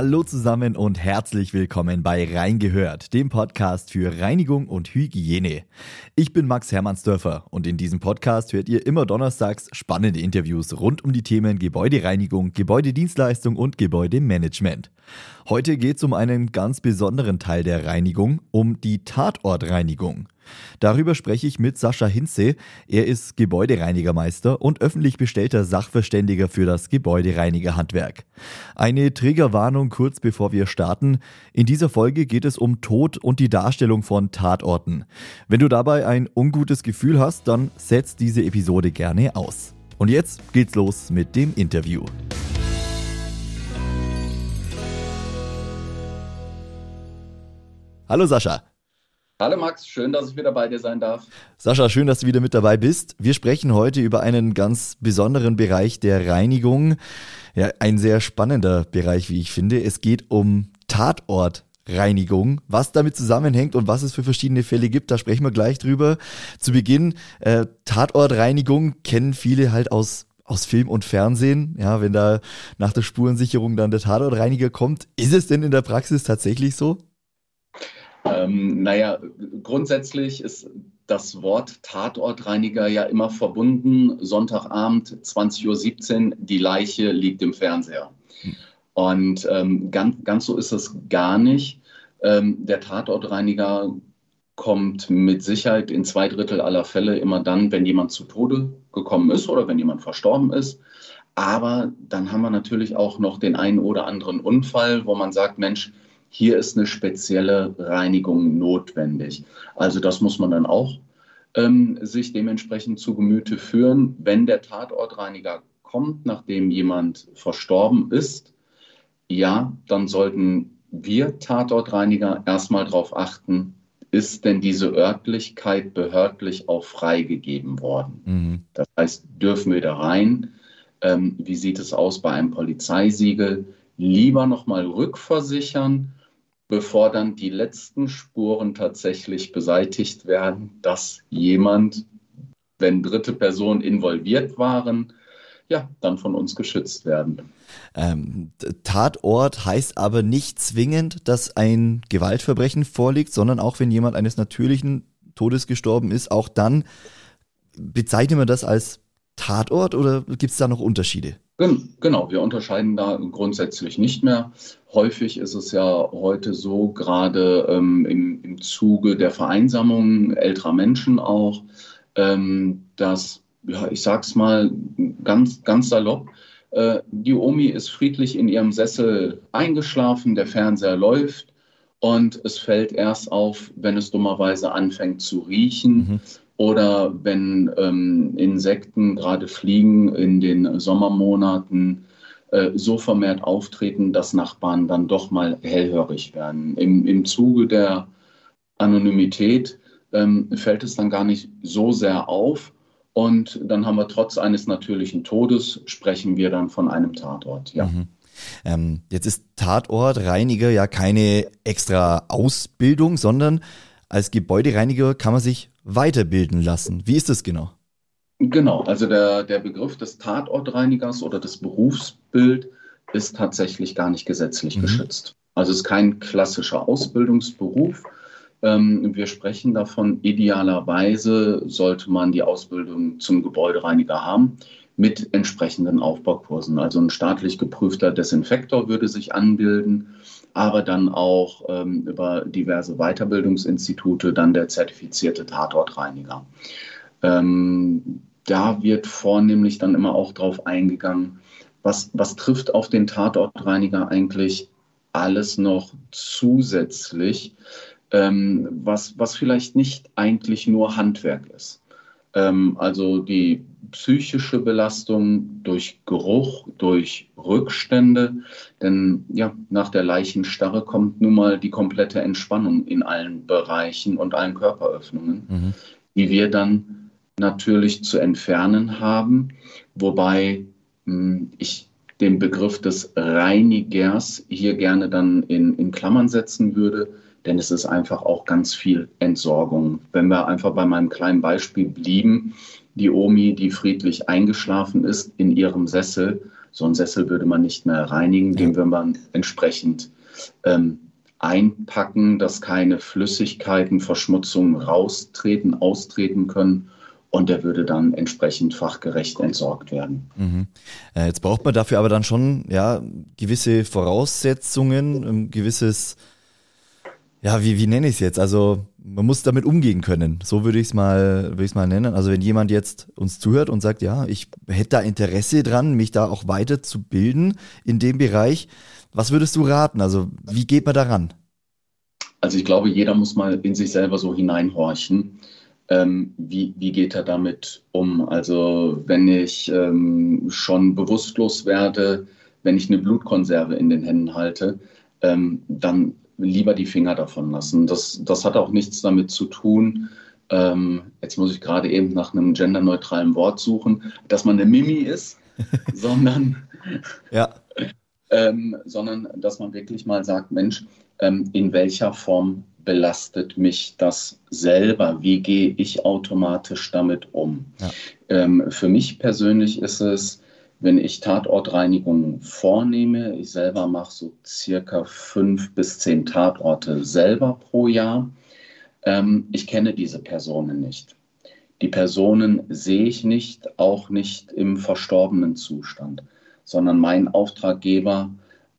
Hallo zusammen und herzlich willkommen bei Reingehört, dem Podcast für Reinigung und Hygiene. Ich bin Max Hermannsdörfer und in diesem Podcast hört ihr immer donnerstags spannende Interviews rund um die Themen Gebäudereinigung, Gebäudedienstleistung und Gebäudemanagement. Heute geht es um einen ganz besonderen Teil der Reinigung, um die Tatortreinigung. Darüber spreche ich mit Sascha Hinze. Er ist Gebäudereinigermeister und öffentlich bestellter Sachverständiger für das Gebäudereinigerhandwerk. Eine Triggerwarnung kurz bevor wir starten. In dieser Folge geht es um Tod und die Darstellung von Tatorten. Wenn du dabei ein ungutes Gefühl hast, dann setz diese Episode gerne aus. Und jetzt geht's los mit dem Interview. Hallo Sascha. Hallo Max, schön, dass ich wieder bei dir sein darf. Sascha, schön, dass du wieder mit dabei bist. Wir sprechen heute über einen ganz besonderen Bereich der Reinigung. Ja, ein sehr spannender Bereich, wie ich finde. Es geht um Tatortreinigung. Was damit zusammenhängt und was es für verschiedene Fälle gibt, da sprechen wir gleich drüber. Zu Beginn, äh, Tatortreinigung kennen viele halt aus aus Film und Fernsehen, ja, wenn da nach der Spurensicherung dann der Tatortreiniger kommt. Ist es denn in der Praxis tatsächlich so? Ähm, naja, grundsätzlich ist das Wort Tatortreiniger ja immer verbunden. Sonntagabend, 20.17 Uhr, die Leiche liegt im Fernseher. Und ähm, ganz, ganz so ist es gar nicht. Ähm, der Tatortreiniger kommt mit Sicherheit in zwei Drittel aller Fälle immer dann, wenn jemand zu Tode gekommen ist oder wenn jemand verstorben ist. Aber dann haben wir natürlich auch noch den einen oder anderen Unfall, wo man sagt, Mensch, hier ist eine spezielle Reinigung notwendig. Also das muss man dann auch ähm, sich dementsprechend zu Gemüte führen. Wenn der Tatortreiniger kommt, nachdem jemand verstorben ist, ja, dann sollten wir Tatortreiniger erstmal darauf achten, ist denn diese Örtlichkeit behördlich auch freigegeben worden? Mhm. Das heißt, dürfen wir da rein? Ähm, wie sieht es aus bei einem Polizeisiegel? Lieber nochmal rückversichern bevor dann die letzten Spuren tatsächlich beseitigt werden, dass jemand, wenn dritte Personen involviert waren, ja, dann von uns geschützt werden. Ähm, Tatort heißt aber nicht zwingend, dass ein Gewaltverbrechen vorliegt, sondern auch wenn jemand eines natürlichen Todes gestorben ist, auch dann bezeichnen wir das als Tatort oder gibt es da noch Unterschiede? Genau, wir unterscheiden da grundsätzlich nicht mehr. Häufig ist es ja heute so, gerade ähm, im, im Zuge der Vereinsamung älterer Menschen auch, ähm, dass, ja, ich sag's mal ganz, ganz salopp, äh, die Omi ist friedlich in ihrem Sessel eingeschlafen, der Fernseher läuft und es fällt erst auf, wenn es dummerweise anfängt zu riechen. Mhm oder wenn ähm, Insekten, gerade Fliegen in den Sommermonaten äh, so vermehrt auftreten, dass Nachbarn dann doch mal hellhörig werden. Im, im Zuge der Anonymität ähm, fällt es dann gar nicht so sehr auf. Und dann haben wir trotz eines natürlichen Todes, sprechen wir dann von einem Tatort. Ja. Mhm. Ähm, jetzt ist Tatortreiniger ja keine extra Ausbildung, sondern als Gebäudereiniger kann man sich weiterbilden lassen. Wie ist das genau? Genau, also der, der Begriff des Tatortreinigers oder des Berufsbild ist tatsächlich gar nicht gesetzlich mhm. geschützt. Also es ist kein klassischer Ausbildungsberuf. Ähm, wir sprechen davon, idealerweise sollte man die Ausbildung zum Gebäudereiniger haben mit entsprechenden Aufbaukursen. Also ein staatlich geprüfter Desinfektor würde sich anbilden aber dann auch ähm, über diverse Weiterbildungsinstitute dann der zertifizierte Tatortreiniger. Ähm, da wird vornehmlich dann immer auch darauf eingegangen, was, was trifft auf den Tatortreiniger eigentlich alles noch zusätzlich, ähm, was, was vielleicht nicht eigentlich nur Handwerk ist. Ähm, also die psychische Belastung durch Geruch, durch Rückstände. Denn ja, nach der Leichenstarre kommt nun mal die komplette Entspannung in allen Bereichen und allen Körperöffnungen, mhm. die wir dann natürlich zu entfernen haben. Wobei mh, hm, ich den Begriff des Reinigers hier gerne dann in, in Klammern setzen würde, denn es ist einfach auch ganz viel Entsorgung. Wenn wir einfach bei meinem kleinen Beispiel blieben, die Omi, die friedlich eingeschlafen ist in ihrem Sessel, So einen Sessel würde man nicht mehr reinigen, den würde man entsprechend ähm, einpacken, dass keine Flüssigkeiten, Verschmutzungen raustreten, austreten können und der würde dann entsprechend fachgerecht entsorgt werden. Mhm. Äh, jetzt braucht man dafür aber dann schon ja gewisse Voraussetzungen, ein gewisses ja, wie, wie nenne ich es jetzt? Also man muss damit umgehen können. So würde ich es mal, mal nennen. Also wenn jemand jetzt uns zuhört und sagt, ja, ich hätte da Interesse dran, mich da auch weiter zu bilden in dem Bereich, was würdest du raten? Also wie geht man daran? Also ich glaube, jeder muss mal in sich selber so hineinhorchen. Ähm, wie, wie geht er damit um? Also wenn ich ähm, schon bewusstlos werde, wenn ich eine Blutkonserve in den Händen halte, ähm, dann lieber die Finger davon lassen. Das, das hat auch nichts damit zu tun, ähm, jetzt muss ich gerade eben nach einem genderneutralen Wort suchen, dass man eine Mimi ist, sondern, ja. ähm, sondern dass man wirklich mal sagt, Mensch, ähm, in welcher Form belastet mich das selber? Wie gehe ich automatisch damit um? Ja. Ähm, für mich persönlich ist es, wenn ich Tatortreinigung vornehme, ich selber mache so circa fünf bis zehn Tatorte selber pro Jahr. Ähm, ich kenne diese Personen nicht. Die Personen sehe ich nicht, auch nicht im verstorbenen Zustand, sondern mein Auftraggeber,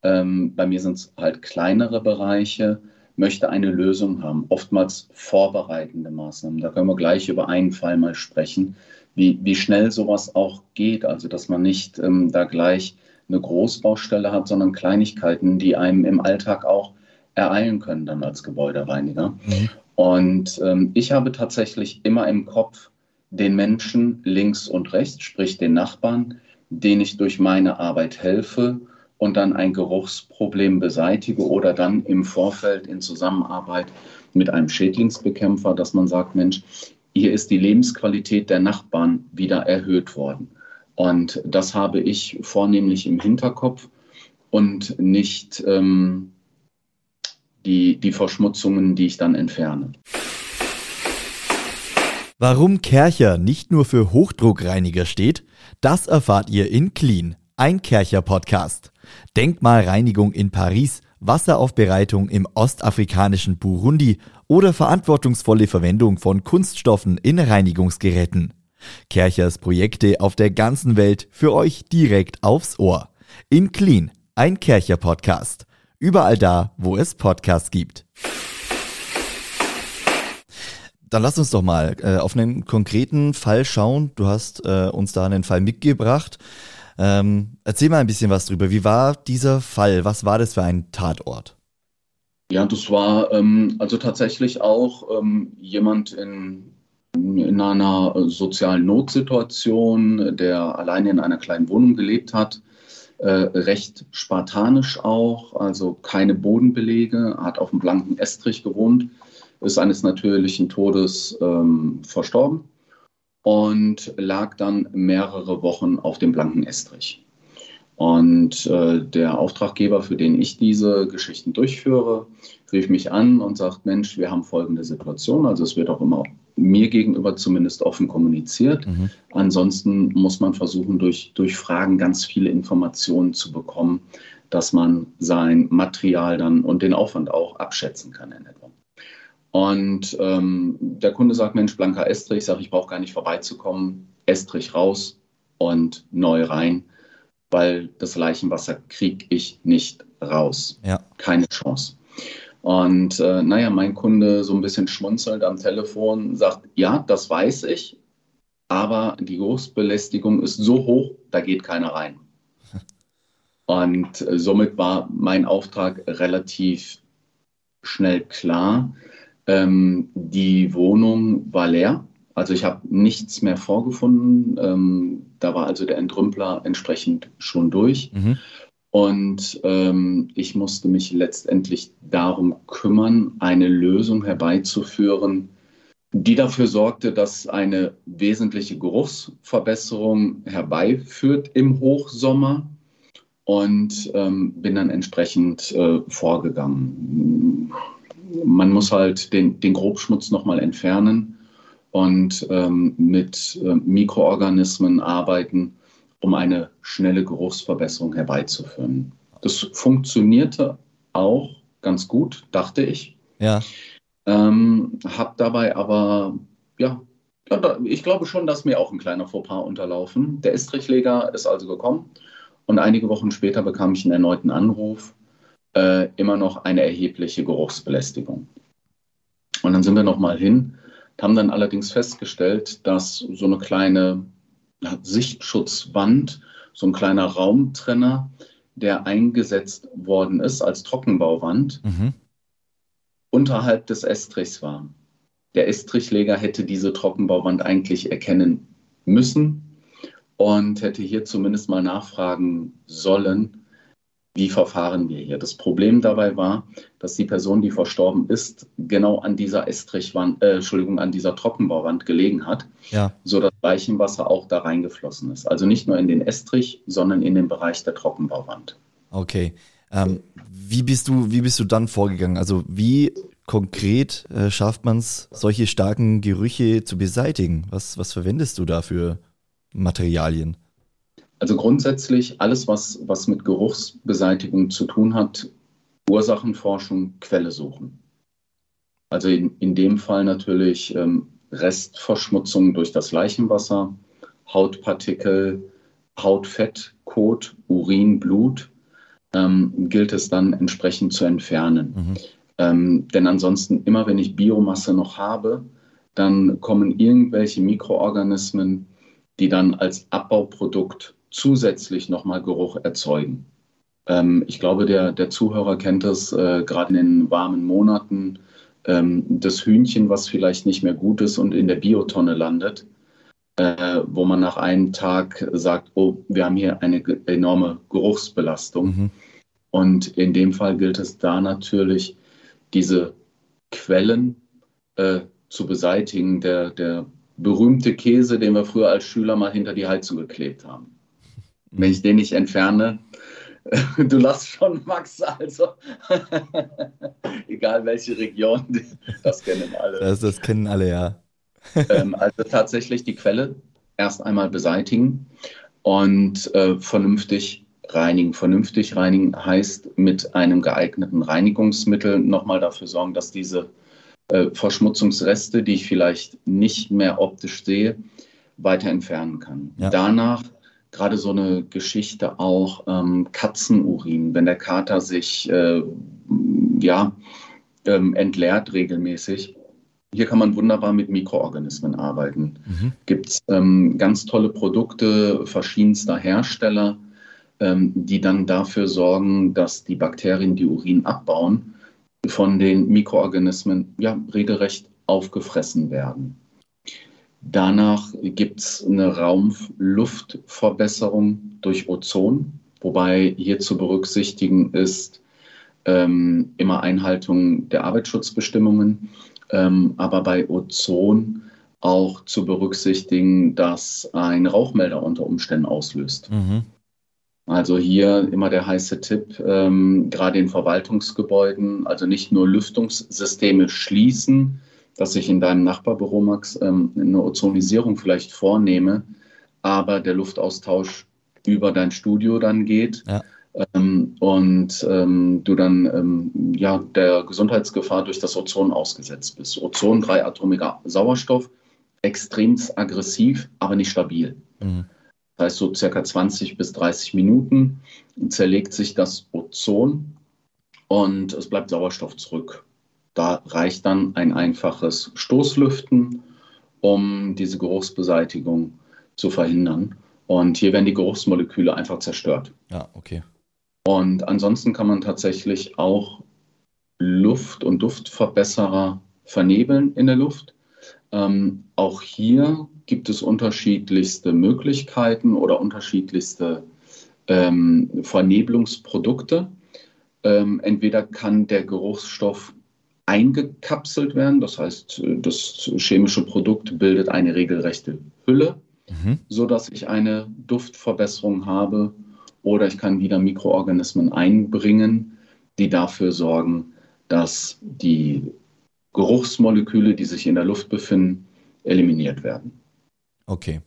ähm, bei mir sind es halt kleinere Bereiche, möchte eine Lösung haben, oftmals vorbereitende Maßnahmen. Da können wir gleich über einen Fall mal sprechen, wie, wie schnell sowas auch geht. Also, dass man nicht ähm, da gleich eine Großbaustelle hat, sondern Kleinigkeiten, die einem im Alltag auch ereilen können, dann als Gebäudereiniger. Mhm. Und ähm, ich habe tatsächlich immer im Kopf den Menschen links und rechts, sprich den Nachbarn, denen ich durch meine Arbeit helfe und dann ein Geruchsproblem beseitige oder dann im Vorfeld in Zusammenarbeit mit einem Schädlingsbekämpfer, dass man sagt, Mensch, hier ist die Lebensqualität der Nachbarn wieder erhöht worden. Und das habe ich vornehmlich im Hinterkopf und nicht ähm, die, die Verschmutzungen, die ich dann entferne. Warum Kercher nicht nur für Hochdruckreiniger steht, das erfahrt ihr in Clean, ein Kercher-Podcast. Denkmalreinigung in Paris, Wasseraufbereitung im ostafrikanischen Burundi oder verantwortungsvolle Verwendung von Kunststoffen in Reinigungsgeräten. Kerchers Projekte auf der ganzen Welt für euch direkt aufs Ohr. In Clean, ein Kercher Podcast. Überall da, wo es Podcasts gibt. Dann lass uns doch mal äh, auf einen konkreten Fall schauen. Du hast äh, uns da einen Fall mitgebracht. Ähm, erzähl mal ein bisschen was drüber. Wie war dieser Fall? Was war das für ein Tatort? Ja, das war ähm, also tatsächlich auch ähm, jemand in, in einer sozialen Notsituation, der alleine in einer kleinen Wohnung gelebt hat. Äh, recht spartanisch auch, also keine Bodenbelege, hat auf dem blanken Estrich gewohnt, ist eines natürlichen Todes ähm, verstorben und lag dann mehrere Wochen auf dem blanken Estrich. Und äh, der Auftraggeber, für den ich diese Geschichten durchführe, rief mich an und sagt, Mensch, wir haben folgende Situation. Also es wird auch immer mir gegenüber zumindest offen kommuniziert. Mhm. Ansonsten muss man versuchen, durch, durch Fragen ganz viele Informationen zu bekommen, dass man sein Material dann und den Aufwand auch abschätzen kann in etwa. Und ähm, der Kunde sagt, Mensch, blanker Estrich, ich sage, ich brauche gar nicht vorbeizukommen, Estrich raus und neu rein, weil das Leichenwasser kriege ich nicht raus. Ja. Keine Chance. Und äh, naja, mein Kunde so ein bisschen schmunzelt am Telefon, sagt, ja, das weiß ich, aber die Geruchsbelästigung ist so hoch, da geht keiner rein. Und äh, somit war mein Auftrag relativ schnell klar. Ähm, die Wohnung war leer, also ich habe nichts mehr vorgefunden. Ähm, da war also der Entrümpler entsprechend schon durch. Mhm. Und ähm, ich musste mich letztendlich darum kümmern, eine Lösung herbeizuführen, die dafür sorgte, dass eine wesentliche Geruchsverbesserung herbeiführt im Hochsommer und ähm, bin dann entsprechend äh, vorgegangen man muss halt den, den Grobschmutz nochmal entfernen und ähm, mit äh, Mikroorganismen arbeiten, um eine schnelle Geruchsverbesserung herbeizuführen. Das funktionierte auch ganz gut, dachte ich. Ja. Ähm, habe dabei aber, ja, ich glaube schon, dass mir auch ein kleiner Fauxpas unterlaufen. Der Estrichleger ist also gekommen und einige Wochen später bekam ich einen erneuten Anruf, äh, immer noch eine erhebliche Geruchsbelästigung. Und dann sind wir nochmal hin, haben dann allerdings festgestellt, dass so eine kleine Sichtschutzwand, so ein kleiner Raumtrenner, der eingesetzt worden ist als Trockenbauwand, mhm. unterhalb des Estrichs war. Der Estrichleger hätte diese Trockenbauwand eigentlich erkennen müssen und hätte hier zumindest mal nachfragen sollen, wie verfahren wir hier. Das Problem dabei war, dass die Person, die verstorben ist, genau an dieser Estrichwand, äh, Entschuldigung, an dieser Trockenbauwand gelegen hat, ja. sodass Leichenwasser auch da reingeflossen ist. Also nicht nur in den Estrich, sondern in den Bereich der Trockenbauwand. Okay. Ähm, wie, bist du, wie bist du dann vorgegangen? Also wie konkret äh, schafft man es, solche starken Gerüche zu beseitigen? Was, was verwendest du dafür? Materialien? Also grundsätzlich alles, was, was mit Geruchsbeseitigung zu tun hat, Ursachenforschung, Quelle suchen. Also in, in dem Fall natürlich ähm, Restverschmutzung durch das Leichenwasser, Hautpartikel, Hautfett, Kot, Urin, Blut, ähm, gilt es dann entsprechend zu entfernen. Mhm. Ähm, denn ansonsten, immer wenn ich Biomasse noch habe, dann kommen irgendwelche Mikroorganismen die dann als Abbauprodukt zusätzlich nochmal Geruch erzeugen. Ähm, ich glaube, der, der Zuhörer kennt das äh, gerade in den warmen Monaten. Ähm, das Hühnchen, was vielleicht nicht mehr gut ist und in der Biotonne landet, äh, wo man nach einem Tag sagt, oh, wir haben hier eine enorme Geruchsbelastung. Mhm. Und in dem Fall gilt es da natürlich, diese Quellen äh, zu beseitigen, der, der berühmte Käse, den wir früher als Schüler mal hinter die Heizung geklebt haben. Wenn ich den nicht entferne, du lachst schon, Max, also egal welche Region, das kennen alle. Das, das kennen alle, ja. ähm, also tatsächlich die Quelle erst einmal beseitigen und äh, vernünftig reinigen. Vernünftig reinigen heißt mit einem geeigneten Reinigungsmittel nochmal dafür sorgen, dass diese äh, Verschmutzungsreste, die ich vielleicht nicht mehr optisch sehe, weiter entfernen kann. Ja. Danach gerade so eine Geschichte auch ähm, Katzenurin, wenn der Kater sich äh, ja, ähm, entleert regelmäßig. Hier kann man wunderbar mit Mikroorganismen arbeiten. Mhm. Gibt es ähm, ganz tolle Produkte verschiedenster Hersteller, ähm, die dann dafür sorgen, dass die Bakterien, die Urin abbauen, von den Mikroorganismen ja regelrecht aufgefressen werden. Danach gibt es eine Raumluftverbesserung durch Ozon, wobei hier zu berücksichtigen ist ähm, immer Einhaltung der Arbeitsschutzbestimmungen, ähm, aber bei Ozon auch zu berücksichtigen, dass ein Rauchmelder unter Umständen auslöst. Mhm. Also hier immer der heiße Tipp, ähm, gerade in Verwaltungsgebäuden, also nicht nur Lüftungssysteme schließen, dass ich in deinem Nachbarbüro, Max, ähm, eine Ozonisierung vielleicht vornehme, aber der Luftaustausch über dein Studio dann geht. Ja. Ähm, und ähm, du dann ähm, ja, der Gesundheitsgefahr durch das Ozon ausgesetzt bist. Ozon, dreiatomiger Sauerstoff, extrem aggressiv, aber nicht stabil. Mhm. Das heißt, so circa 20 bis 30 Minuten zerlegt sich das Ozon und es bleibt Sauerstoff zurück. Da reicht dann ein einfaches Stoßlüften, um diese Geruchsbeseitigung zu verhindern. Und hier werden die Geruchsmoleküle einfach zerstört. Ja, okay. Und ansonsten kann man tatsächlich auch Luft- und Duftverbesserer vernebeln in der Luft. Ähm, auch hier gibt es unterschiedlichste Möglichkeiten oder unterschiedlichste ähm, Vernebelungsprodukte. Ähm, entweder kann der Geruchsstoff eingekapselt werden, das heißt, das chemische Produkt bildet eine regelrechte Hülle, mhm. sodass ich eine Duftverbesserung habe, oder ich kann wieder Mikroorganismen einbringen, die dafür sorgen, dass die Geruchsmoleküle, die sich in der Luft befinden, eliminiert werden. Okay.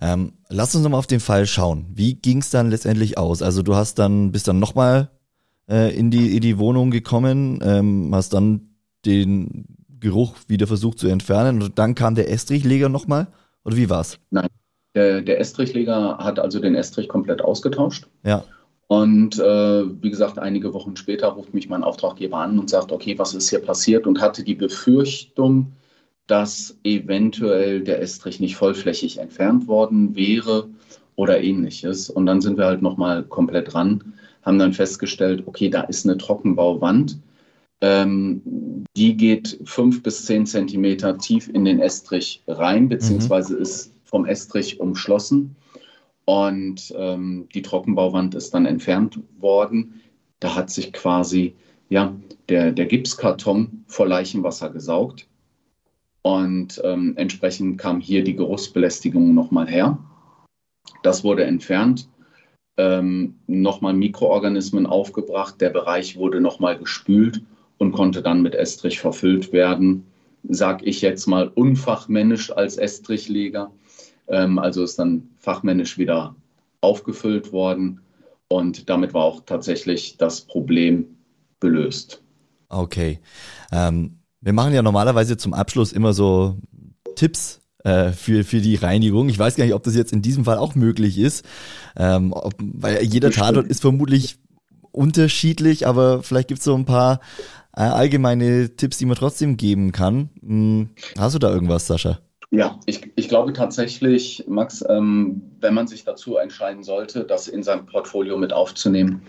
Ähm, lass uns nochmal auf den Fall schauen. Wie ging es dann letztendlich aus? Also du hast dann, bist dann nochmal äh, in, die, in die Wohnung gekommen, ähm, hast dann den Geruch wieder versucht zu entfernen und dann kam der Estrichleger nochmal? Oder wie war's? Nein, der, der Estrichleger hat also den Estrich komplett ausgetauscht. Ja. Und äh, wie gesagt, einige Wochen später ruft mich mein Auftraggeber an und sagt, okay, was ist hier passiert? Und hatte die Befürchtung, dass eventuell der Estrich nicht vollflächig entfernt worden wäre oder ähnliches. Und dann sind wir halt nochmal komplett ran, haben dann festgestellt, okay, da ist eine Trockenbauwand. Ähm, die geht fünf bis zehn Zentimeter tief in den Estrich rein, beziehungsweise mhm. ist vom Estrich umschlossen. Und ähm, die Trockenbauwand ist dann entfernt worden. Da hat sich quasi ja, der, der Gipskarton vor Leichenwasser gesaugt. Und ähm, entsprechend kam hier die Geruchsbelästigung nochmal her. Das wurde entfernt, ähm, nochmal Mikroorganismen aufgebracht. Der Bereich wurde nochmal gespült und konnte dann mit Estrich verfüllt werden. Sag ich jetzt mal unfachmännisch als Estrichleger. Ähm, also ist dann fachmännisch wieder aufgefüllt worden und damit war auch tatsächlich das Problem gelöst. Okay. Ähm, wir machen ja normalerweise zum Abschluss immer so Tipps äh, für, für die Reinigung. Ich weiß gar nicht, ob das jetzt in diesem Fall auch möglich ist, ähm, ob, weil jeder Tatort ist vermutlich unterschiedlich, aber vielleicht gibt es so ein paar allgemeine Tipps, die man trotzdem geben kann. Hm, hast du da irgendwas, Sascha? Ja, ich, ich glaube tatsächlich, Max, ähm, wenn man sich dazu entscheiden sollte, das in sein Portfolio mit aufzunehmen,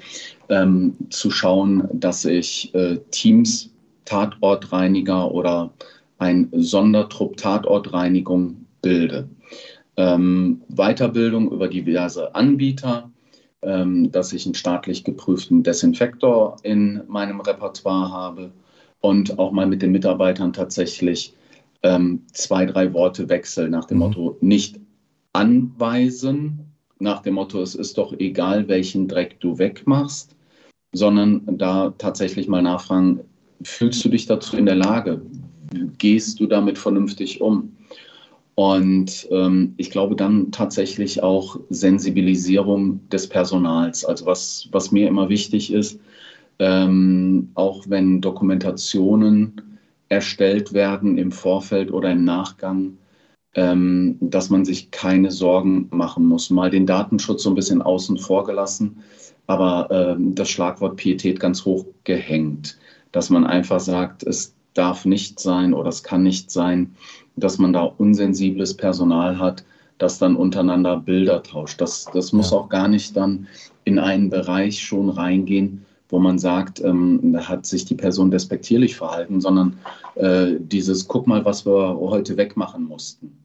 ähm, zu schauen, dass ich äh, Teams, Tatortreiniger oder ein Sondertrupp Tatortreinigung bilde. Ähm, Weiterbildung über diverse Anbieter, dass ich einen staatlich geprüften Desinfektor in meinem Repertoire habe und auch mal mit den Mitarbeitern tatsächlich ähm, zwei, drei Worte wechseln nach dem mhm. Motto nicht anweisen, nach dem Motto, es ist doch egal, welchen Dreck du wegmachst, sondern da tatsächlich mal nachfragen, fühlst du dich dazu in der Lage? Gehst du damit vernünftig um? Und ähm, ich glaube dann tatsächlich auch Sensibilisierung des Personals. Also was, was mir immer wichtig ist, ähm, auch wenn Dokumentationen erstellt werden im Vorfeld oder im Nachgang, ähm, dass man sich keine Sorgen machen muss. Mal den Datenschutz so ein bisschen außen vor gelassen, aber ähm, das Schlagwort Pietät ganz hoch gehängt, dass man einfach sagt, es darf nicht sein oder es kann nicht sein, dass man da unsensibles Personal hat, das dann untereinander Bilder tauscht. Das, das muss ja. auch gar nicht dann in einen Bereich schon reingehen, wo man sagt, ähm, da hat sich die Person despektierlich verhalten, sondern äh, dieses, guck mal, was wir heute wegmachen mussten.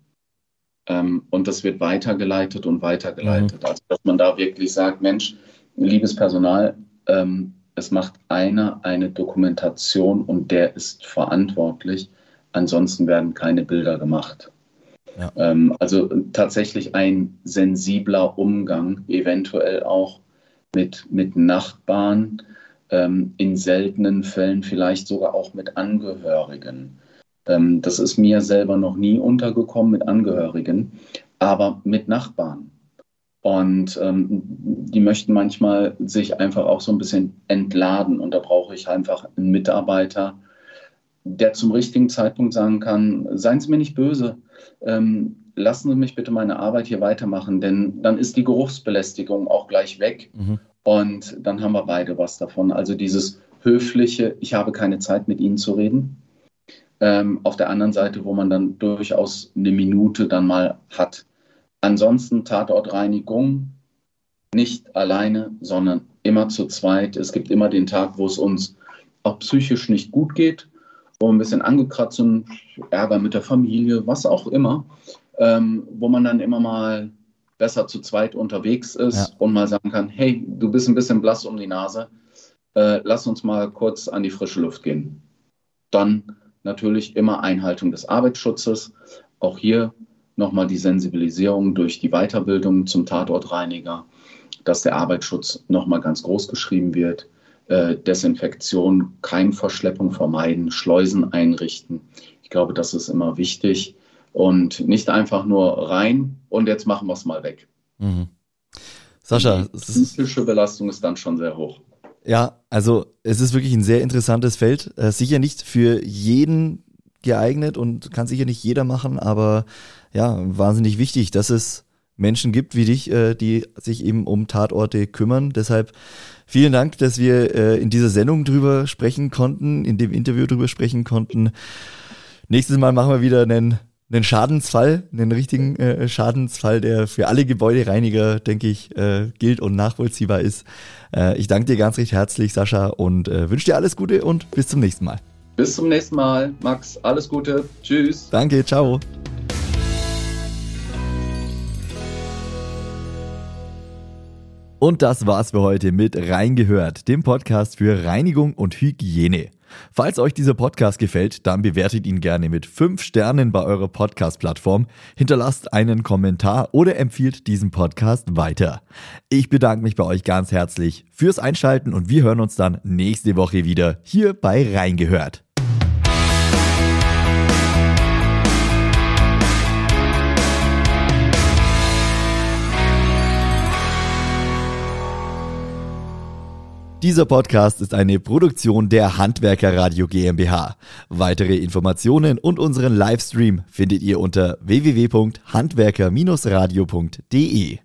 Ähm, und das wird weitergeleitet und weitergeleitet. Mhm. Also, dass man da wirklich sagt, Mensch, liebes Personal, ähm, es macht einer eine Dokumentation und der ist verantwortlich. Ansonsten werden keine Bilder gemacht. Ja. Ähm, also tatsächlich ein sensibler Umgang, eventuell auch mit, mit Nachbarn, ähm, in seltenen Fällen vielleicht sogar auch mit Angehörigen. Ähm, das ist mir selber noch nie untergekommen mit Angehörigen, aber mit Nachbarn. Und ähm, die möchten manchmal sich einfach auch so ein bisschen entladen. Und da brauche ich einfach einen Mitarbeiter, der zum richtigen Zeitpunkt sagen kann, seien Sie mir nicht böse, ähm, lassen Sie mich bitte meine Arbeit hier weitermachen, denn dann ist die Geruchsbelästigung auch gleich weg. Mhm. Und dann haben wir beide was davon. Also dieses höfliche, ich habe keine Zeit mit Ihnen zu reden. Ähm, auf der anderen Seite, wo man dann durchaus eine Minute dann mal hat. Ansonsten Tatortreinigung nicht alleine, sondern immer zu zweit. Es gibt immer den Tag, wo es uns auch psychisch nicht gut geht, wo wir ein bisschen angekratzt sind, Ärger mit der Familie, was auch immer, ähm, wo man dann immer mal besser zu zweit unterwegs ist ja. und mal sagen kann, hey, du bist ein bisschen blass um die Nase, äh, lass uns mal kurz an die frische Luft gehen. Dann natürlich immer Einhaltung des Arbeitsschutzes. Auch hier nochmal die Sensibilisierung durch die Weiterbildung zum Tatortreiniger, dass der Arbeitsschutz nochmal ganz groß geschrieben wird. Äh, Desinfektion, Keimverschleppung vermeiden, Schleusen einrichten. Ich glaube, das ist immer wichtig. Und nicht einfach nur rein und jetzt machen wir es mal weg. Mhm. Sascha, die psychische Belastung ist dann schon sehr hoch. Ja, also es ist wirklich ein sehr interessantes Feld. Äh, sicher nicht für jeden geeignet und kann sicher nicht jeder machen, aber ja, wahnsinnig wichtig, dass es Menschen gibt wie dich, äh, die sich eben um Tatorte kümmern. Deshalb vielen Dank, dass wir äh, in dieser Sendung drüber sprechen konnten, in dem Interview drüber sprechen konnten. Nächstes Mal machen wir wieder einen, einen Schadensfall, einen richtigen äh, Schadensfall, der für alle Gebäudereiniger, denke ich, äh, gilt und nachvollziehbar ist. Äh, ich danke dir ganz recht herzlich, Sascha, und äh, wünsche dir alles Gute und bis zum nächsten Mal. Bis zum nächsten Mal, Max. Alles Gute. Tschüss. Danke, ciao. Und das war's für heute mit Reingehört, dem Podcast für Reinigung und Hygiene. Falls euch dieser Podcast gefällt, dann bewertet ihn gerne mit 5 Sternen bei eurer Podcast-Plattform, hinterlasst einen Kommentar oder empfiehlt diesen Podcast weiter. Ich bedanke mich bei euch ganz herzlich fürs Einschalten und wir hören uns dann nächste Woche wieder hier bei Reingehört. Dieser Podcast ist eine Produktion der Handwerker Radio GmbH. Weitere Informationen und unseren Livestream findet ihr unter www.handwerker-radio.de.